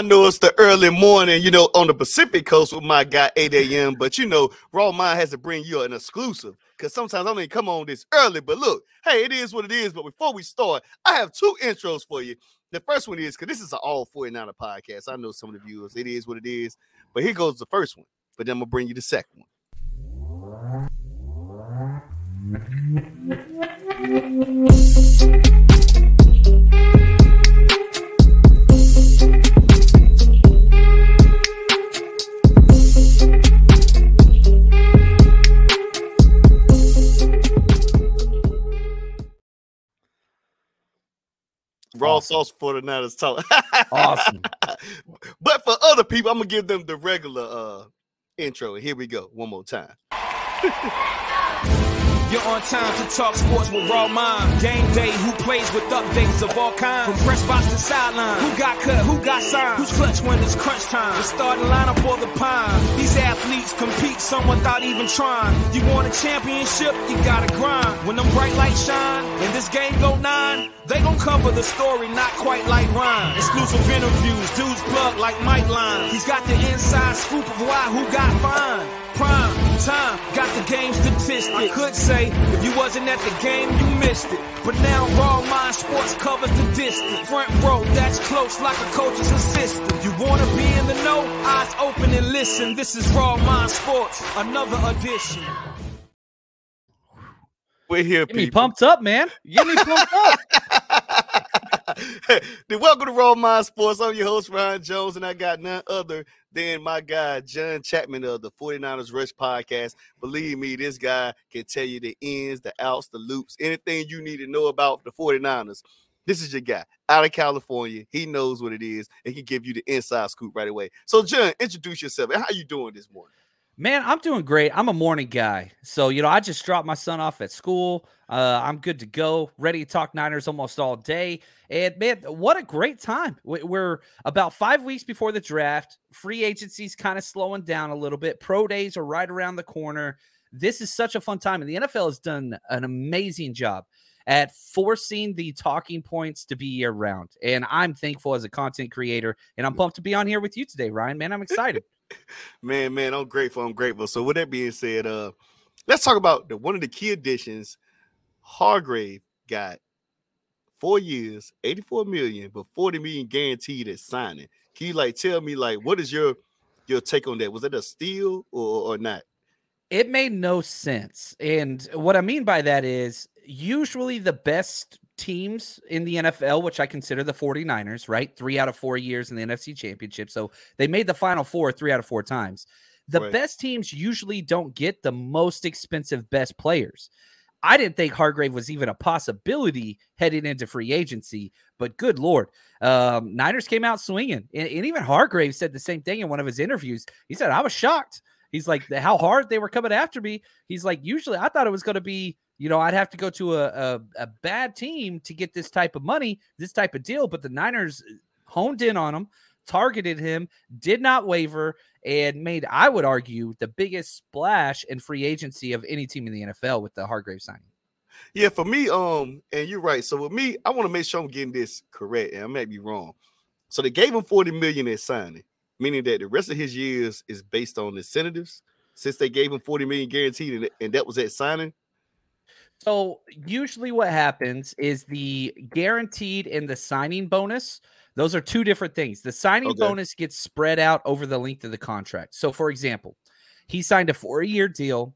I know it's the early morning, you know, on the Pacific Coast with my guy 8 a.m. But you know, Raw Mind has to bring you an exclusive because sometimes I don't even come on this early. But look, hey, it is what it is. But before we start, I have two intros for you. The first one is because this is an all 49er podcast. I know some of the viewers, it is what it is. But here goes the first one. But then I'm gonna bring you the second one. Raw awesome. sauce for the Niners talk. awesome. But for other people, I'm gonna give them the regular uh intro. Here we go, one more time. You're on time to talk sports with Raw Mind. Game day, who plays with updates of all kinds. From press box to sideline. Who got cut, who got signed. Who's clutch when it's crunch time. The starting lineup or the pine. These athletes compete some without even trying. You want a championship, you gotta grind. When them bright lights shine, and this game go nine, they gon' cover the story, not quite like Ryan. Exclusive interviews, dudes plug like Mike Line. He's got the inside scoop of why, who got fine. Prime time, got the game statistics. I could say if you wasn't at the game, you missed it. But now Raw Mind Sports covers the distance. Front row, that's close like a coach's assistant. You wanna be in the know? Eyes open and listen. This is Raw Mind Sports, another edition. We're here, Get me pumped up, man. Get me pumped up. then welcome to Raw Mind Sports. I'm your host, Ryan Jones, and I got none other than my guy, John Chapman of the 49ers Rush Podcast. Believe me, this guy can tell you the ins, the outs, the loops, anything you need to know about the 49ers. This is your guy out of California. He knows what it is and he can give you the inside scoop right away. So, John, introduce yourself and how you doing this morning? Man, I'm doing great. I'm a morning guy. So, you know, I just dropped my son off at school. Uh, I'm good to go, ready to talk Niners almost all day. And man, what a great time. We're about five weeks before the draft. Free agency's kind of slowing down a little bit. Pro days are right around the corner. This is such a fun time. And the NFL has done an amazing job at forcing the talking points to be year round. And I'm thankful as a content creator. And I'm pumped to be on here with you today, Ryan. Man, I'm excited man, man, I'm grateful. I'm grateful. So with that being said, uh, let's talk about the one of the key additions. Hargrave got four years, 84 million, but 40 million guaranteed at signing. Can you like tell me like what is your your take on that? Was it a steal or, or not? It made no sense. And what I mean by that is usually the best teams in the NFL, which I consider the 49ers, right? Three out of four years in the NFC Championship. So they made the final four three out of four times. The best teams usually don't get the most expensive best players. I didn't think Hargrave was even a possibility heading into free agency, but good lord, um, Niners came out swinging, and, and, even Hargrave said the same thing in one of his interviews. He said, "I was shocked." He's like, "How hard they were coming after me." He's like, "Usually, I thought it was going to be you know, I'd have to go to a, a, a, bad team to get this type of money, this type of deal. But the Niners uh, honed in on him, targeted him, did not waver, and made, I would argue, the biggest splash in free agency of any team in the NFL with the Hargrave signing. Yeah, for me, um, and you're right. So with me, I want to make sure I'm getting this correct, and I may be wrong. So they gave him 40 million at signing, meaning that the rest of his years is based on incentives. Since they gave him 40 million guaranteed, and that was at signing, so usually what happens is the guaranteed and the signing bonus, those are two different things. The signing okay. bonus gets spread out over the length of the contract. So for example, he signed a 4-year deal.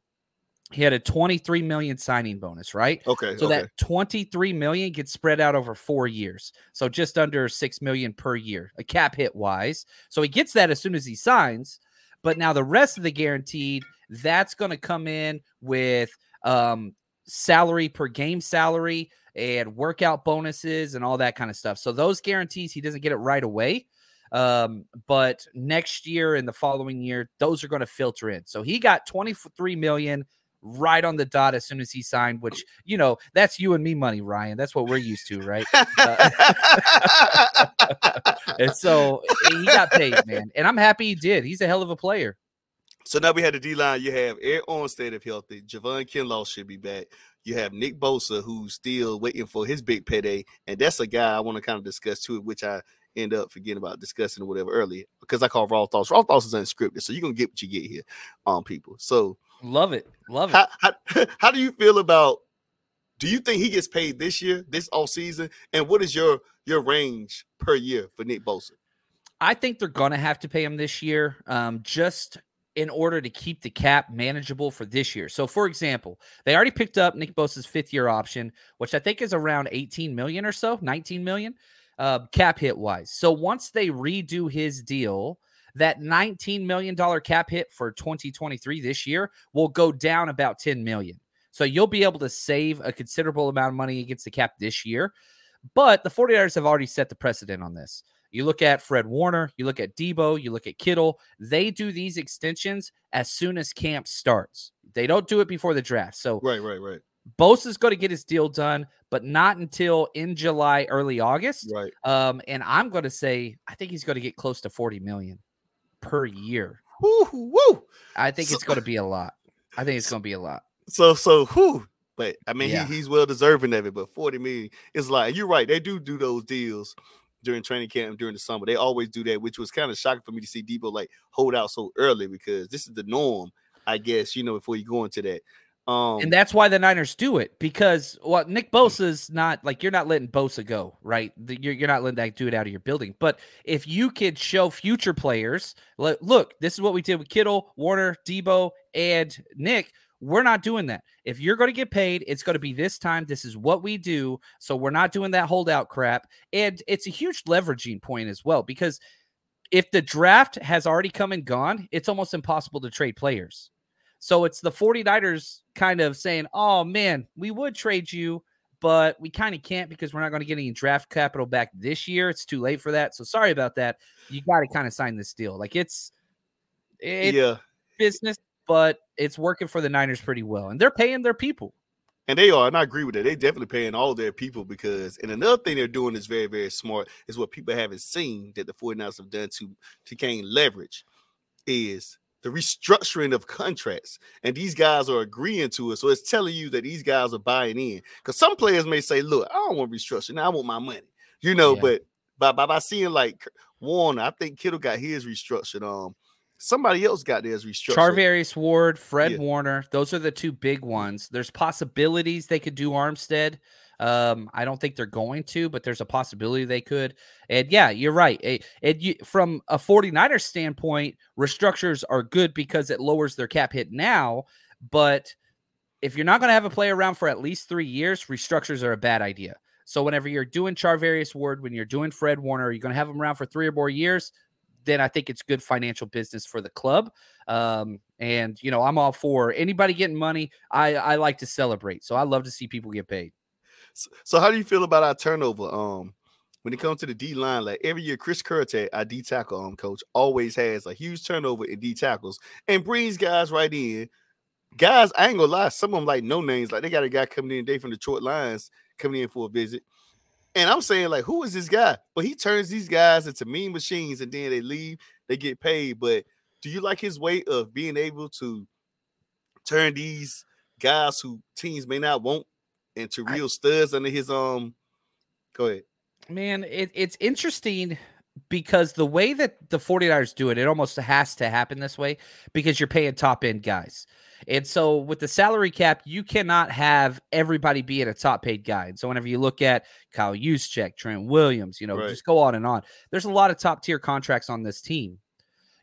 He had a 23 million signing bonus, right? Okay. So okay. that 23 million gets spread out over 4 years. So just under 6 million per year, a cap hit wise. So he gets that as soon as he signs, but now the rest of the guaranteed that's going to come in with um, salary per game salary and workout bonuses and all that kind of stuff. So those guarantees he doesn't get it right away. Um, but next year and the following year, those are going to filter in. So he got 23 million right on the dot as soon as he signed, which you know that's you and me money, Ryan. That's what we're used to, right? Uh, and so he got paid, man, and I'm happy he did. He's a hell of a player. So now we had the D line. You have Arik Armstead if healthy. Javon Kinlaw should be back. You have Nick Bosa, who's still waiting for his big payday, and that's a guy I want to kind of discuss too, which I end up forgetting about discussing or whatever earlier because I call raw thoughts. Raw thoughts is unscripted, so you're gonna get what you get here on um, people. So love it, love it. How, how, how do you feel about? Do you think he gets paid this year, this all season? And what is your your range per year for Nick Bosa? I think they're gonna have to pay him this year. Um, just in order to keep the cap manageable for this year. So, for example, they already picked up Nick Bosa's fifth year option, which I think is around 18 million or so, 19 million uh, cap hit wise. So, once they redo his deal, that $19 million cap hit for 2023 this year will go down about 10 million. So, you'll be able to save a considerable amount of money against the cap this year. But the 49ers have already set the precedent on this. You look at Fred Warner, you look at Deebo, you look at Kittle. They do these extensions as soon as camp starts. They don't do it before the draft. So right, right, right. Bosa's going to get his deal done, but not until in July, early August. Right. Um, and I'm going to say I think he's going to get close to 40 million per year. Woo, woo. I think so, it's going to be a lot. I think it's going to be a lot. So, so who? But I mean, yeah. he, he's well deserving of it. But 40 million is like you're right. They do do those deals during training camp during the summer. They always do that, which was kind of shocking for me to see Deebo like hold out so early because this is the norm, I guess, you know, before you go into that. Um, and that's why the Niners do it because what well, Nick Bosa's not like you're not letting Bosa go, right? You're, you're not letting that dude out of your building. But if you could show future players, look, this is what we did with Kittle, Warner, Deebo, and Nick. We're not doing that. If you're going to get paid, it's going to be this time. This is what we do. So we're not doing that holdout crap. And it's a huge leveraging point as well because if the draft has already come and gone, it's almost impossible to trade players. So it's the 49ers kind of saying, oh man, we would trade you, but we kind of can't because we're not going to get any draft capital back this year. It's too late for that. So sorry about that. You got to kind of sign this deal. Like it's, it's yeah. business but it's working for the Niners pretty well, and they're paying their people. And they are, and I agree with that. They definitely paying all their people because, and another thing they're doing is very, very smart. Is what people haven't seen that the 49ers have done to to gain leverage is the restructuring of contracts. And these guys are agreeing to it. So it's telling you that these guys are buying in. Because some players may say, look, I don't want restructuring. I want my money. You know, yeah. but by, by by seeing like Warner, I think Kittle got his restructured. Um, somebody else got theirs restructured. Charvarius Ward, Fred yeah. Warner, those are the two big ones. There's possibilities they could do Armstead. Um, I don't think they're going to, but there's a possibility they could. And yeah, you're right. It you, from a 49er standpoint, restructures are good because it lowers their cap hit now. But if you're not going to have a player around for at least three years, restructures are a bad idea. So whenever you're doing Charvarius Ward, when you're doing Fred Warner, you're going to have them around for three or more years then I think it's good financial business for the club. Um, and you know, I'm all for anybody getting money. I I like to celebrate, so I love to see people get paid. So, so how do you feel about our turnover? Um, when it comes to the D line, like every year, Kris Kocurek, our D tackle um coach, always has a huge turnover in D tackles and brings guys right in. Guys, I ain't gonna lie, some of them like no names. Like they got a guy coming in today from Detroit Lions coming in for a visit. And I'm saying, like, who is this guy? But he turns these guys into mean machines and then they leave, they get paid. But do you like his way of being able to turn these guys who teams may not want into real I, studs under his um go ahead. Man, it, it's interesting because the way that the 49ers do it, it almost has to happen this way because you're paying top end guys. And so with the salary cap, you cannot have everybody being a top paid guy. And so whenever you look at Kyle Juszczyk, Trent Williams, you know, right. just go on and on. There's a lot of top tier contracts on this team.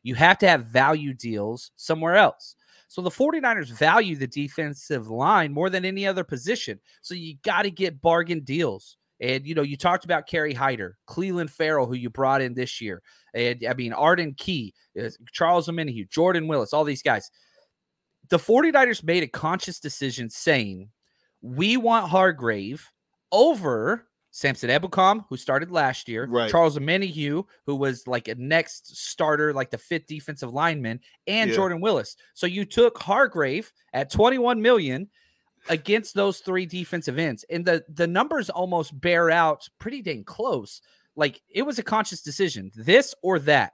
You have to have value deals somewhere else. So the 49ers value the defensive line more than any other position. So you got to get bargain deals. And you know, you talked about Kerry Hyder, Clelin Ferrell, who you brought in this year, and I mean Arden Key, uh, Charles Omenihu, Jordan Willis, all these guys the 49ers made a conscious decision saying, we want Hargrave over Samson Ebukam, who started last year, right. Charles Omenihu, who was like a next starter, like the fifth defensive lineman, and yeah. Jordan Willis. So you took Hargrave at 21 million against those three defensive ends. And the the numbers almost bear out pretty dang close. Like it was a conscious decision, this or that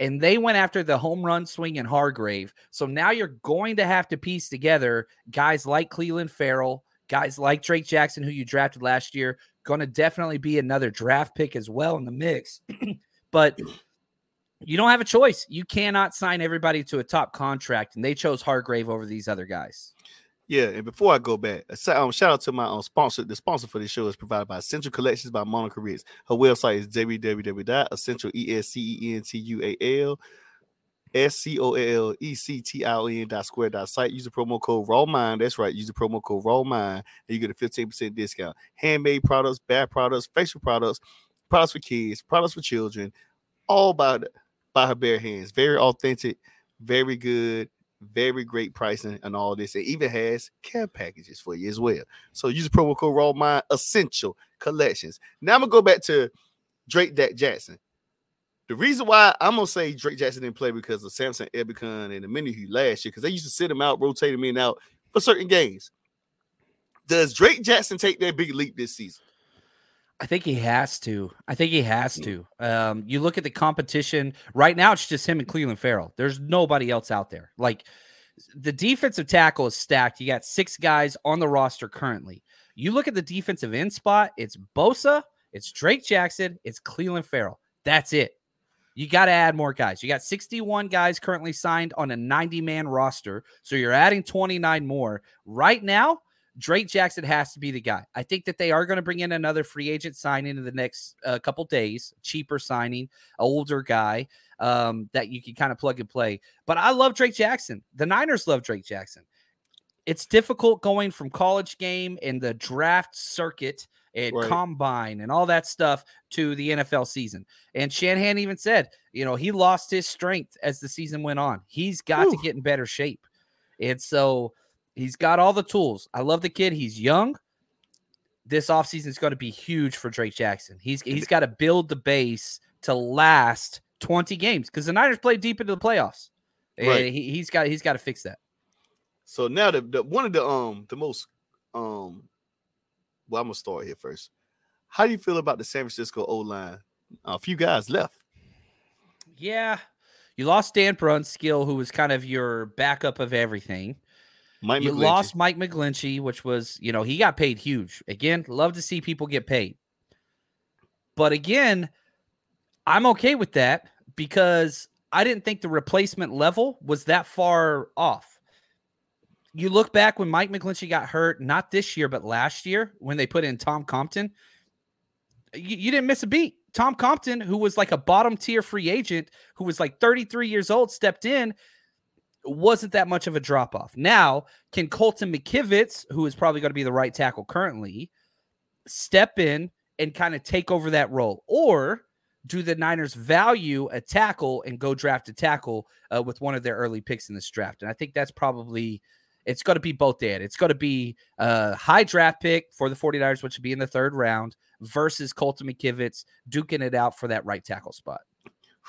and they went after the home run swing in Hargrave. So now you're going to have to piece together guys like Clelin Ferrell, guys like Drake Jackson, who you drafted last year, going to definitely be another draft pick as well in the mix. but you don't have a choice. You cannot sign everybody to a top contract, and they chose Hargrave over these other guys. Yeah, and before I go back, um, shout out to my um, sponsor. The sponsor for this show is provided by Essential Collections by Monica Ritz. Her website is www.essential S C O L E C T I O N dot square dot site. Use the promo code Raw Mind. That's right. Use the promo code Raw Mind, and you get a 15% discount. Handmade products, bad products, facial products, products for kids, products for children, all by by her bare hands. Very authentic, very good, very great pricing, and all this. It even has care packages for you as well. So use the promo code Raw Mind Essential Collections. Now I'm gonna go back to Drake Jackson. The reason why I'm gonna say Drake Jackson didn't play because of Samson Ebukam and the Omenihu last year, because they used to sit him out, rotate him in out for certain games. Does Drake Jackson take that big leap this season? I think he has to. I think he has to. Um, you look at the competition right now; it's just him and Clelin Ferrell. There's nobody else out there. Like the defensive tackle is stacked. You got six guys on the roster currently. You look at the defensive end spot; it's Bosa, it's Drake Jackson, it's Clelin Ferrell. That's it. You got to add more guys. You got 61 guys currently signed on a 90 man roster. So you're adding 29 more. Right now, Drake Jackson has to be the guy. I think that they are going to bring in another free agent signing in the next uh, couple days, cheaper signing, older guy um, that you can kind of plug and play. But I love Drake Jackson. The Niners love Drake Jackson. It's difficult going from college game and the draft circuit and right. combine and all that stuff to the NFL season. And Shanahan even said, you know, he lost his strength as the season went on. He's got to get in better shape. And so he's got all the tools. I love the kid. He's young. This offseason is going to be huge for Drake Jackson. He's he's got to build the base to last 20 games because the Niners play deep into the playoffs. Right. He, he's got he's got to fix that. So now the, the one of the um the most um well, I'm gonna start here first. How do you feel about the San Francisco O line? A few guys left. Yeah, you lost Dan Brunskill, who was kind of your backup of everything. Mike you McGlinchey. lost Mike McGlinchey, which was, you know, he got paid huge. Again, love to see people get paid. But again, I'm okay with that because I didn't think the replacement level was that far off you look back when Mike McGlinchey got hurt, not this year, but last year when they put in Tom Compton, you, you, didn't miss a beat. Tom Compton, who was like a bottom tier free agent, who was like 33 years old, stepped in, wasn't that much of a drop off. Now, can Colton McKivitz, who is probably going to be the right tackle currently, step in and kind of take over that role? Or do the Niners value a tackle and go draft a tackle uh, with one of their early picks in this draft? And I think that's probably it's going to be both dead. It's going to be a high draft pick for the 49ers, which would be in the third round, versus Colton McKivitz duking it out for that right tackle spot.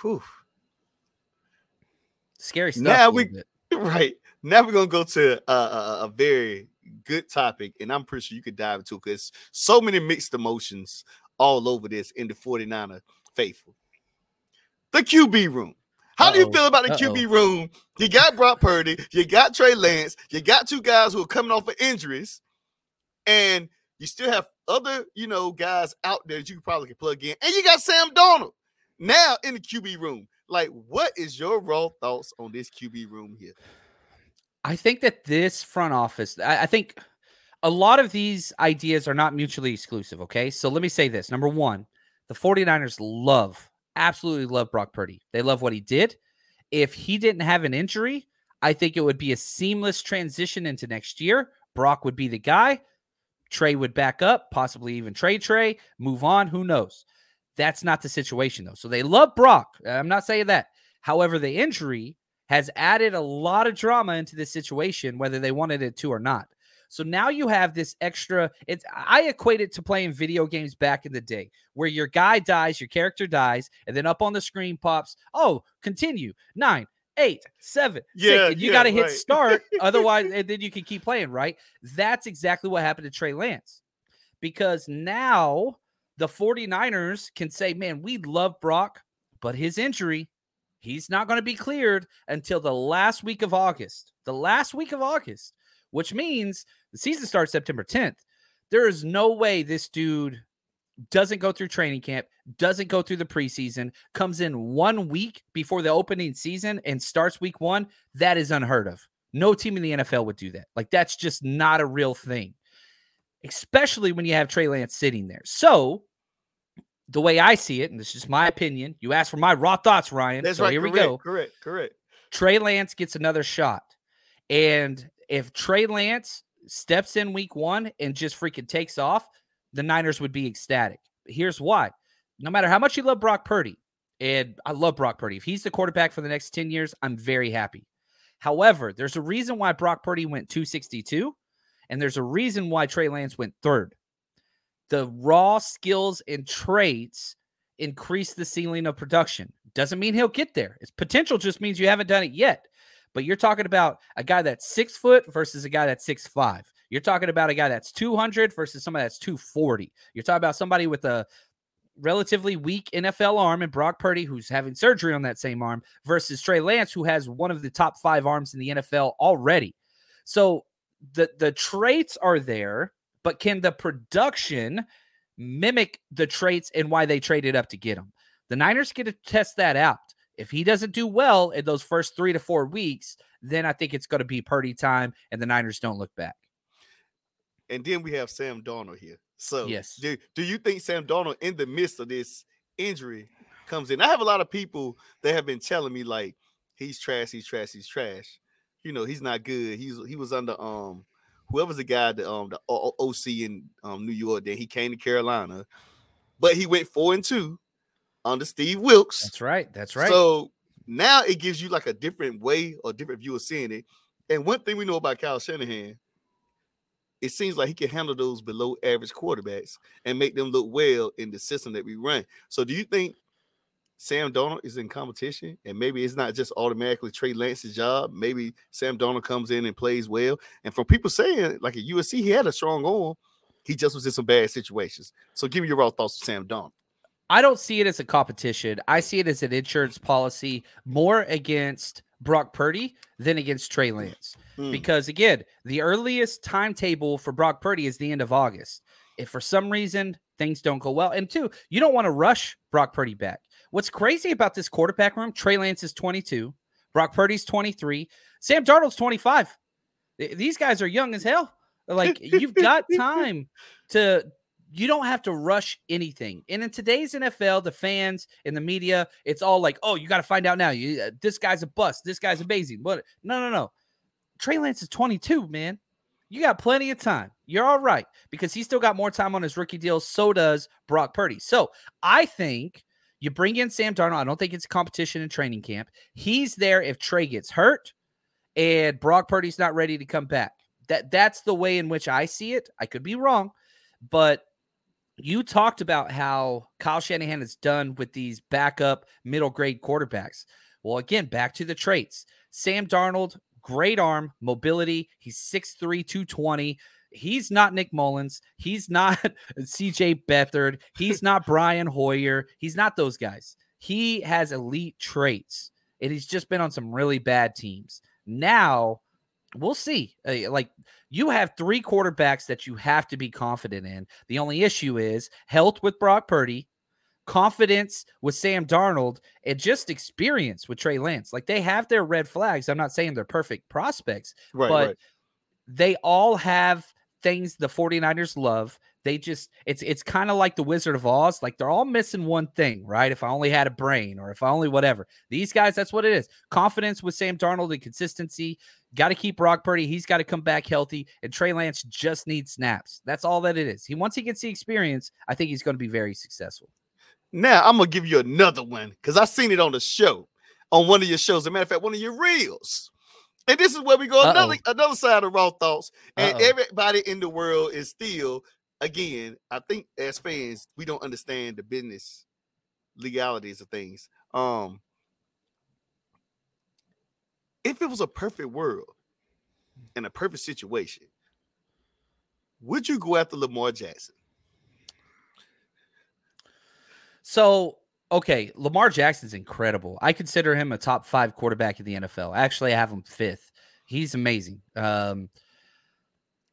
Whew. Scary stuff. Now we right now we're gonna go to a, a, a, very good topic, and I'm pretty sure you could dive into because so many mixed emotions all over this in the 49er faithful. The QB room. How Uh-oh. do you feel about the Uh-oh. QB room? You got Brock Purdy, you got Trey Lance, you got two guys who are coming off of injuries, and you still have other, you know, guys out there that you probably can plug in, and you got Sam Darnold now in the QB room. Like, what is your raw thoughts on this QB room here? I think that this front office, I, I think a lot of these ideas are not mutually exclusive. Okay. So let me say this. Number one, the 49ers love absolutely love Brock Purdy. They love what he did. If he didn't have an injury, I think it would be a seamless transition into next year. Brock would be the guy. Trey would back up, possibly even trade Trey, move on. Who knows? That's not the situation, though. So they love Brock. I'm not saying that. However, the injury has added a lot of drama into this situation, whether they wanted it to or not. So now you have this extra. It's I equate it to playing video games back in the day, where your guy dies, your character dies, and then up on the screen pops, "Oh, continue nine, eight, seven, yeah, six, and you yeah, got to hit right. start. Otherwise, and then you can keep playing, right? That's exactly what happened to Trey Lance. Because now the 49ers can say, man, we love Brock, but his injury, he's not going to be cleared until the last week of August. The last week of August which means the season starts September 10th. There is no way this dude doesn't go through training camp, doesn't go through the preseason, comes in one week before the opening season and starts week one, that is unheard of. No team in the NFL would do that. Like, that's just not a real thing, especially when you have Trey Lance sitting there. So, the way I see it, and this is just my opinion, you asked for my raw thoughts, Ryan. That's so right. here correct, we go. Correct. Correct. Trey Lance gets another shot. And if Trey Lance steps in week one and just freaking takes off, the Niners would be ecstatic. Here's why. No matter how much you love Brock Purdy, and I love Brock Purdy, if he's the quarterback for the next 10 years, I'm very happy. However, there's a reason why Brock Purdy went 262, and there's a reason why Trey Lance went third. The raw skills and traits increase the ceiling of production. Doesn't mean he'll get there. Its potential just means you haven't done it yet. But you're talking about a guy that's six foot versus a guy that's six five. You're talking about a guy that's 200 versus somebody that's 240. You're talking about somebody with a relatively weak NFL arm and Brock Purdy, who's having surgery on that same arm, versus Trey Lance, who has one of the top five arms in the NFL already. So the the traits are there, but can the production mimic the traits and why they traded up to get him? The Niners get to test that out. If he doesn't do well in those first three to four weeks, then I think it's going to be Purdy time, and the Niners don't look back. And then we have Sam Darnold here. So Yes. do, do you think Sam Darnold in the midst of this injury comes in? I have a lot of people that have been telling me like he's trash, he's trash, he's trash. You know, he's not good. He's he was under um whoever's the guy that um the OC in um New York. Then he came to Carolina, but he went four and two under Steve Wilks. That's right. That's right. So now it gives you like a different way or different view of seeing it. And one thing we know about Kyle Shanahan, it seems like he can handle those below average quarterbacks and make them look well in the system that we run. So do you think Sam Darnold is in competition and maybe it's not just automatically Trey Lance's job? Maybe Sam Darnold comes in and plays well. And from people saying like at USC, he had a strong arm. He just was in some bad situations. So give me your raw thoughts on Sam Darnold. I don't see it as a competition. I see it as an insurance policy more against Brock Purdy than against Trey Lance. Mm. Because again, the earliest timetable for Brock Purdy is the end of August. If for some reason things don't go well, and two, you don't want to rush Brock Purdy back. What's crazy about this quarterback room? Trey Lance is 22, Brock Purdy's 23, Sam Darnold's 25. Th- These guys are young as hell. Like you've got time to you don't have to rush anything. And in today's NFL, the fans and the media, it's all like, "Oh, you got to find out now. You, uh, this guy's a bust. This guy's amazing." But no, no, no. Trey Lance is 22, man. You got plenty of time. You're all right because he's still got more time on his rookie deal. So does Brock Purdy. So I think you bring in Sam Darnold. I don't think it's a competition in training camp. He's there if Trey gets hurt and Brock Purdy's not ready to come back. That that's the way in which I see it. I could be wrong, but you talked about how Kyle Shanahan has done with these backup middle grade quarterbacks. Well, again, back to the traits. Sam Darnold, great arm, mobility. He's 6'3, 220. He's not Nick Mullens. He's not CJ Beathard. He's not Brian Hoyer. He's not those guys. He has elite traits, and he's just been on some really bad teams. Now, we'll see. Uh, like you have three quarterbacks that you have to be confident in. The only issue is health with Brock Purdy, confidence with Sam Darnold, and just experience with Trey Lance. Like they have their red flags. I'm not saying they're perfect prospects, Right, but right. they all have things the 49ers love. They just it's it's kind of like the Wizard of Oz. Like they're all missing one thing, right? If I only had a brain or if I only whatever. These guys, that's what it is. Confidence with Sam Darnold and consistency. Got to keep Brock Purdy. He's got to come back healthy. And Trey Lance just needs snaps. That's all that it is. He once he gets the experience, I think he's going to be very successful. Now I'm gonna give you another one because I seen it on the show, on one of your shows. As a matter of fact, one of your reels. And this is where we go another another side of raw thoughts. And Uh-oh. everybody in the world is still, again, I think as fans, we don't understand the business legalities of things. Um, if it was a perfect world and a perfect situation, would you go after Lamar Jackson? So, okay, Lamar Jackson's incredible. I consider him a top five quarterback in the NFL. Actually, I have him fifth. He's amazing. Um,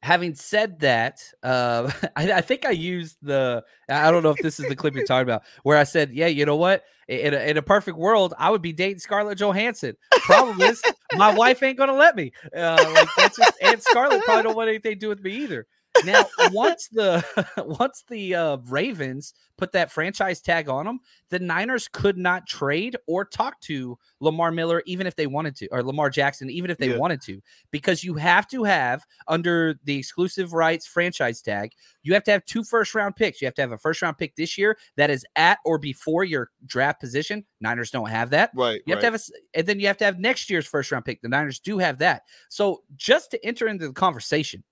having said that, uh, I, I, think I used the I don't know if this is the clip you're talking about where I said, yeah, you know what? In a, in a perfect world, I would be dating Scarlett Johansson. Problem is, my wife ain't gonna let me. Uh, like that's just, and Scarlett probably don't want anything to do with me either. Now, once the once the uh, Ravens put that franchise tag on them, the Niners could not trade or talk to Lamar Miller even if they wanted to, or Lamar Jackson even if they yeah. wanted to, because you have to have under the exclusive rights franchise tag, you have to have two first round picks. You have to have a first round pick this year that is at or before your draft position. Niners don't have that. Right. You have right. to have a, and then you have to have next year's first round pick. The Niners do have that. So just to enter into the conversation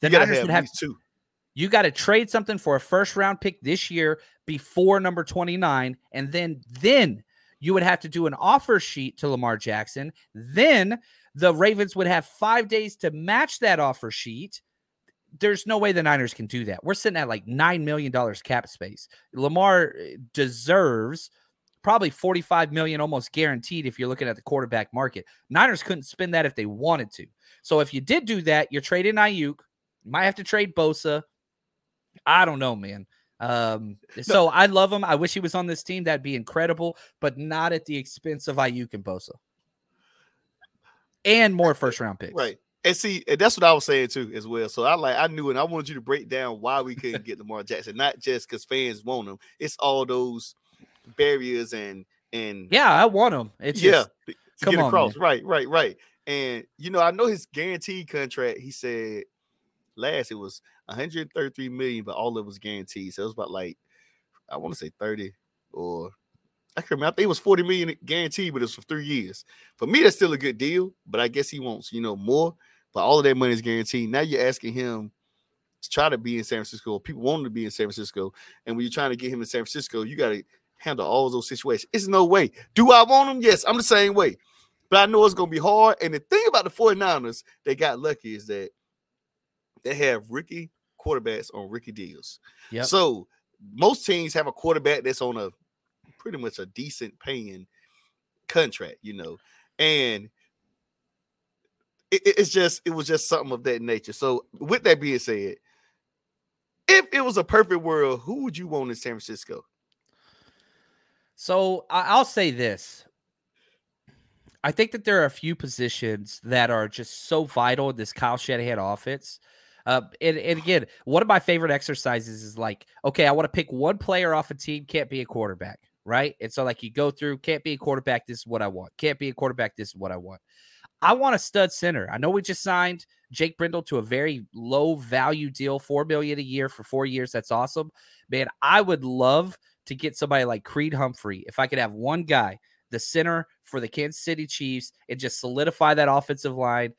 the you Niners would have two. You got to trade something for a first round pick this year before number 29 and then then you would have to do an offer sheet to Lamar Jackson. Then the Ravens would have 5 days to match that offer sheet. There's no way the Niners can do that. We're sitting at like 9 million dollars cap space. Lamar eh, deserves probably 45 million almost guaranteed if you're looking at the quarterback market. Niners couldn't spend that if they wanted to. So if you did do that, you're trading Aiyuk, might have to trade Bosa. I don't know, man. Um, so I love him. I wish he was on this team. That'd be incredible, but not at the expense of Aiyuk and Bosa. And more first round picks. Right. And see, and that's what I was saying too, as well. So I like I knew and I wanted you to break down why we couldn't get Lamar Jackson, not just because fans want him. It's all those barriers and and yeah, I want him. It's yeah, just, come on, across. Man. Right, right, right. And you know, I know his guaranteed contract. He said last it was 133 million, but all of it was guaranteed. So it was about like I want to say 30 or I can't remember. I think it was 40 million guaranteed, but it's for three years. For me, that's still a good deal, but I guess he wants, you know, more. But all of that money is guaranteed. Now you're asking him to try to be in San Francisco. People want him to be in San Francisco. And when you're trying to get him in San Francisco, you got to handle all those situations. It's no way. Do I want him? Yes, I'm the same way. But I know it's going to be hard. And the thing about the 49ers, they got lucky is that they have rookie quarterbacks on rookie deals. Yep. So most teams have a quarterback that's on a pretty much a decent paying contract, you know, and it, it's just it was just something of that nature. So with that being said, if it was a perfect world, who would you want in San Francisco? So I'll say this. I think that there are a few positions that are just so vital in this Kyle Shanahan offense uh, and, and again, one of my favorite exercises is like, okay, I want to pick one player off a team, can't be a quarterback, right? And so, like, you go through, can't be a quarterback, this is what I want. Can't be a quarterback, this is what I want. I want a stud center. I know we just signed Jake Brendel to a very low value deal, four million a year for four years. That's awesome, man. I would love to get somebody like Creed Humphrey. If I could have one guy, the center for the Kansas City Chiefs, and just solidify that offensive line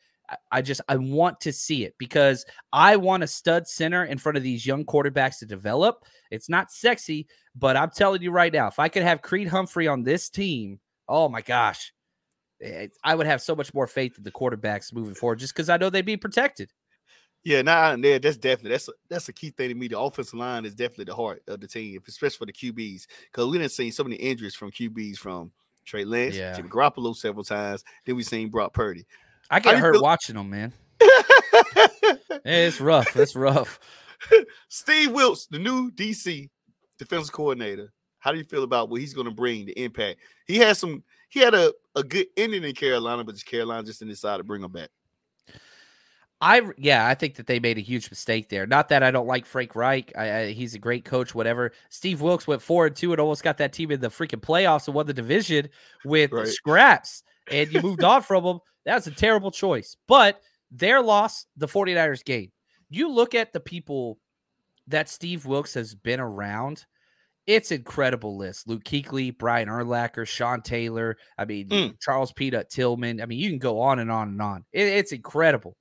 I just I want to see it because I want a stud center in front of these young quarterbacks to develop. It's not sexy, but I'm telling you right now, if I could have Creed Humphrey on this team, oh my gosh, eh, I would have so much more faith in the quarterbacks moving forward just because I know they'd be protected. Yeah, nah, yeah, that's definitely that's a, that's a key thing to me. The offensive line is definitely the heart of the team, especially for the QBs, because we didn't see so many injuries from QBs from Trey Lance, yeah. Jimmy Garoppolo several times. Then we seen Brock Purdy. I get hurt feel- watching them, man. it's rough. It's rough. Steve Wilks, the new DC defensive coordinator. How do you feel about what he's going to bring, the impact? He had some. He had a, a good ending in Carolina, but Carolina just didn't decide to bring him back. I yeah, I think that they made a huge mistake there. Not that I don't like Frank Reich. I, I, he's a great coach, whatever. Steve Wilks went forward too and almost got that team in the freaking playoffs and won the division with right. scraps. And you moved on from them. That's a terrible choice. But their loss, the 49ers gain. You look at the people that Steve Wilks has been around, it's incredible list. Luke Kuechly, Brian Urlacher, Sean Taylor. I mean, mm. Charles Peanut Tillman. I mean, you can go on and on and on. It, it's incredible.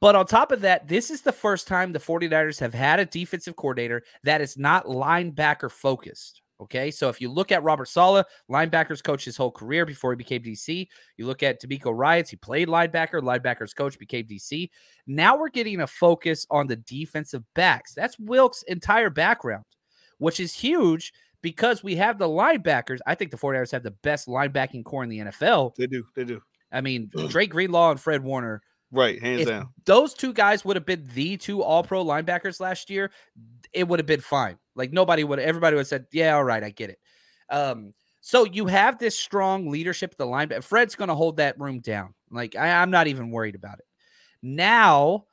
But on top of that, this is the first time the 49ers have had a defensive coordinator that is not linebacker focused. Okay, so if you look at Robert Saleh, linebackers coach his whole career before he became DC. You look at DeMeco Ryans, he played linebacker, linebackers coach, became DC. Now we're getting a focus on the defensive backs. That's Wilks' entire background, which is huge because we have the linebackers. I think the 49ers have the best linebacking core in the NFL. They do. They do. I mean, Drake Greenlaw and Fred Warner Right, hands If down. those two guys would have been the two all pro linebackers last year, it would have been fine. Like nobody would, everybody would have said, yeah, all right, I get it. Um, so you have this strong leadership at the line, but Fred's going to hold that room down. Like I, I'm not even worried about it. Now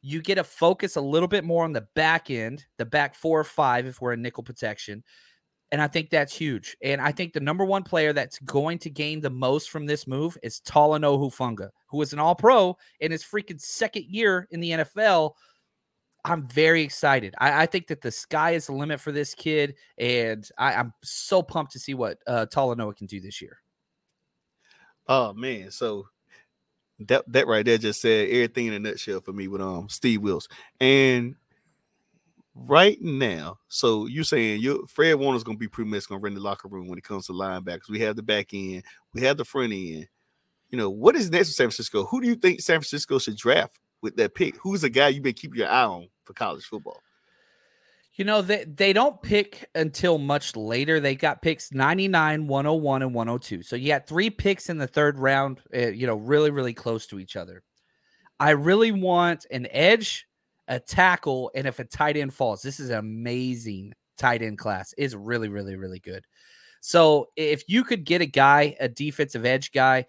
you get to focus a little bit more on the back end, the back four or five if we're in nickel protection. And I think that's huge. And I think the number one player that's going to gain the most from this move is Talanoa Hufanga, who is an all pro in his freaking second year in the NFL. I'm very excited. I, I think that the sky is the limit for this kid. And I, I'm so pumped to see what uh, Talanoa can do this year. Oh man, so that that right there just said everything in a nutshell for me with um Steve Wilks. And right now, so you're saying you Fred Warner's gonna be pretty much gonna run the locker room when it comes to linebackers. We have the back end, we have the front end. You know, what is next for San Francisco? Who do you think San Francisco should draft with that pick? Who's a guy you've been keeping your eye on for college football? You know, they, they don't pick until much later. They got picks 99, 101, and 102. So you got three picks in the third round, uh, you know, really, really close to each other. I really want an edge, a tackle, and if a tight end falls, this is an amazing tight end class. It's really, really, really good. So if you could get a guy, a defensive edge guy,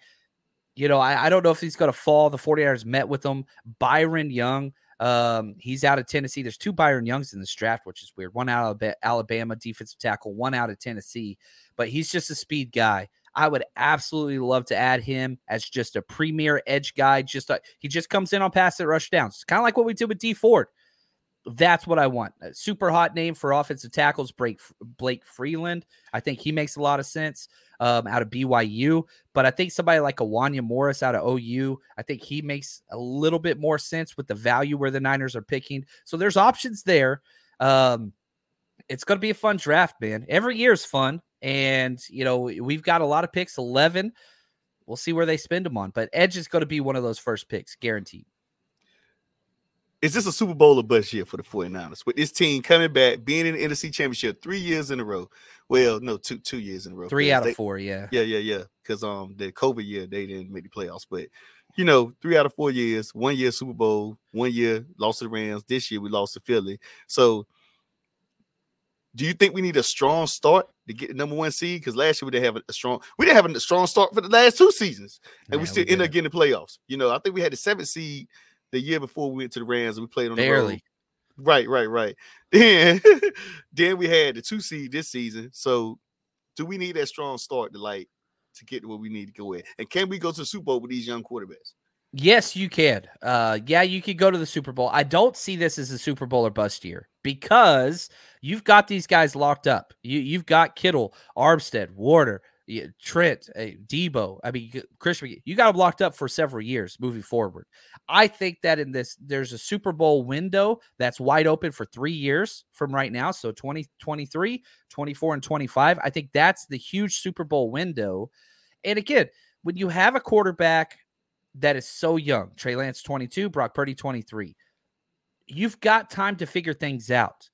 you know, I, I don't know if he's going to fall. The 49ers met with him. Byron Young, um, he's out of Tennessee. There's two Byron Youngs in this draft, which is weird. One out of Alabama defensive tackle, one out of Tennessee, but he's just a speed guy. I would absolutely love to add him as just a premier edge guy. Just a, he just comes in on pass that rush downs, kind of like what we did with Dee Ford. That's what I want. A super hot name for offensive tackles, Blake Blake Freeland. I think he makes a lot of sense um, out of BYU. But I think somebody like Awanya Morris out of OU, I think he makes a little bit more sense with the value where the Niners are picking. So there's options there. Um, it's going to be a fun draft, man. Every year is fun. And, you know, we've got a lot of picks, 11. We'll see where they spend them on. But Edge is going to be one of those first picks, guaranteed. Is this a Super Bowl or bust year for the 49ers? With this team coming back, being in the NFC Championship three years in a row. Well, no, two two years in a row. Three out they, of four, yeah. Yeah, yeah, yeah. Because um the COVID year they didn't make the playoffs. But you know, three out of four years, one year Super Bowl, one year lost to the Rams. This year we lost to Philly. So do you think we need a strong start to get the number one seed? Because last year we didn't have a strong, we didn't have a strong start for the last two seasons, and Yeah, we still we ended up getting the playoffs. You know, I think we had the seventh seed the year before we went to the Rams and we played on the road. Barely. Right, right, right. Then, then we had the two seed this season. So, do we need that strong start to like to get to where we need to go in? And can we go to the Super Bowl with these young quarterbacks? Yes, you can. Uh, yeah, you could go to the Super Bowl. I don't see this as a Super Bowl or bust year because you've got these guys locked up. You you've got Kittle, Armstead, Warner, yeah, Trent, uh, Deebo. I mean, Christian. You got them locked up for several years moving forward. I think that in this, there's a Super Bowl window that's wide open for three years from right now. So 2023, 24, and 25. I think that's the huge Super Bowl window. And again, when you have a quarterback that is so young. Trey Lance 22, Brock Purdy 23. You've got time to figure things out.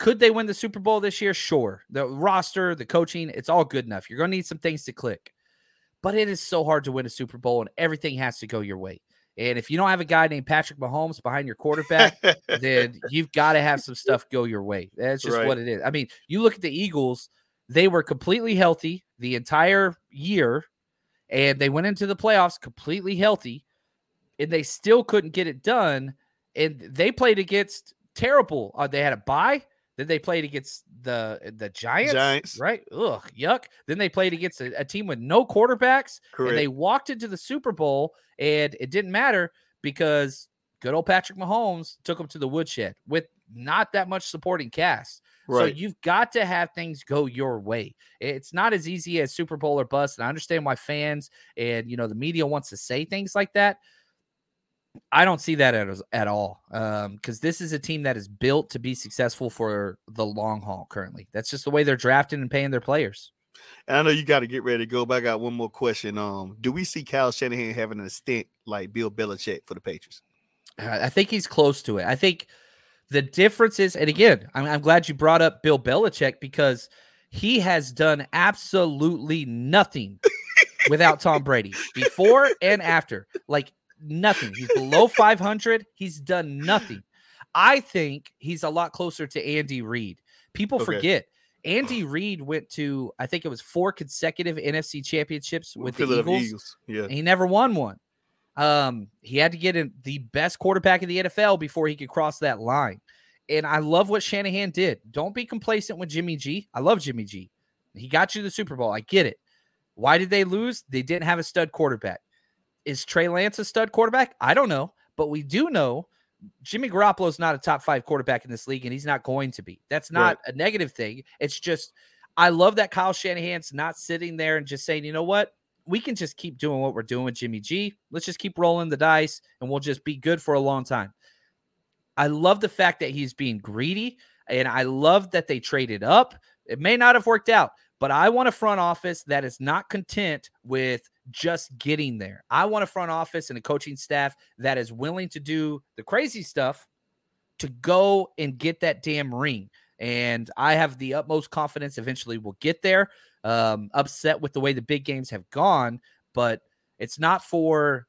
Could they win the Super Bowl this year? Sure. The roster, the coaching, it's all good enough. You're going to need some things to click. But it is so hard to win a Super Bowl and everything has to go your way. And if you don't have a guy named Patrick Mahomes behind your quarterback, then you've got to have some stuff go your way. That's just Right. what it is. I mean, you look at the Eagles, they were completely healthy the entire year and they went into the playoffs completely healthy and they still couldn't get it done and they played against terrible uh, they had a bye then they played against the eh, the giants, Giants. right ugh yuck then they played against a, a team with no quarterbacks Correct. and they walked into the super bowl and it didn't matter because good old patrick mahomes took them to the woodshed with not that much supporting cast so you've got to have things go your way. It's not as easy as Super Bowl or bust. And I understand why fans and you know the media wants to say things like that. I don't see that at, at all. Um, because this is a team that is built to be successful for the long haul currently. That's just the way they're drafting and paying their players. And I know you got to get ready to go, but I got one more question. Um, do we see Kyle Shanahan having a stint like Bill Belichick for the Patriots? Uh, I think he's close to it. I think the difference is, and again, I'm, I'm glad you brought up Bill Belichick because he has done absolutely nothing without Tom Brady before and after. Like nothing. He's below 500. He's done nothing. I think he's a lot closer to Andy Reid. People Okay. forget Andy Reid went to I think it was four consecutive NFC championships with the Philadelphia Eagles. Yeah. he never won one. Um, he had to get in the best quarterback in the NFL before he could cross that line. And I love what Shanahan did. Don't be complacent with Jimmy G. I love Jimmy G. He got you the Super Bowl. I get it. Why did they lose? They didn't have a stud quarterback. Is Trey Lance a stud quarterback? I don't know, but we do know Jimmy Garoppolo is not a top five quarterback in this league, and he's not going to be. That's not a negative thing. It's just I love that Kyle Shanahan's not sitting there and just saying, you know what, we can just keep doing what we're doing with Jimmy G. Let's just keep rolling the dice, and we'll just be good for a long time. I love the fact that he's being greedy, and I love that they traded up. It may not have worked out, but I want a front office that is not content with just getting there. I want a front office and a coaching staff that is willing to do the crazy stuff to go and get that damn ring. And I have the utmost confidence eventually we'll get there. Um, upset with the way the big games have gone, but it's not for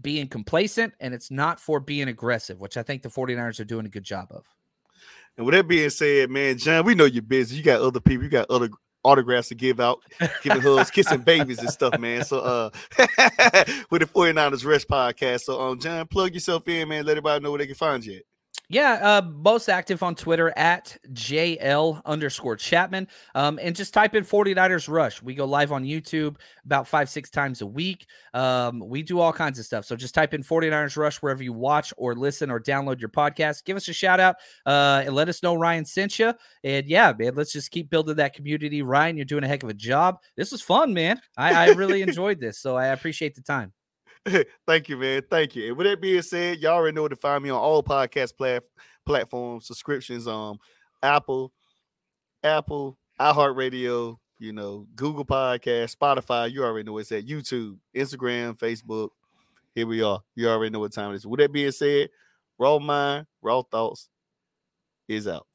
being complacent and it's not for being aggressive, which I think the 49ers are doing a good job of. And with that being said, man, John, we know you're busy. You got other people, you got other autographs to give out, giving hugs, kissing babies and stuff, man. So uh with the 49ers Rush Podcast. So um John, plug yourself in, man. Let everybody know where they can find you at. Yeah, uh, most active on Twitter at JL underscore Chapman. Um, and just type in 49ers Rush. We go live on YouTube about five, six times a week. Um, we do all kinds of stuff. So just type in 49ers Rush wherever you watch or listen or download your podcast. Give us a shout out uh, and let us know Ryan sent you. And yeah, man, let's just keep building that community. Ryan, you're doing a heck of a job. This was fun, man. I, I really enjoyed this. So I appreciate the time. Thank you, man. Thank you. And with that being said, y'all already know to find me on all podcast plat- platforms, subscriptions, um, Apple, Apple, iHeartRadio, you know, Google Podcast, Spotify. You already know it's at YouTube, Instagram, Facebook. Here we are. You already know what time it is. With that being said, raw mind, raw thoughts is out.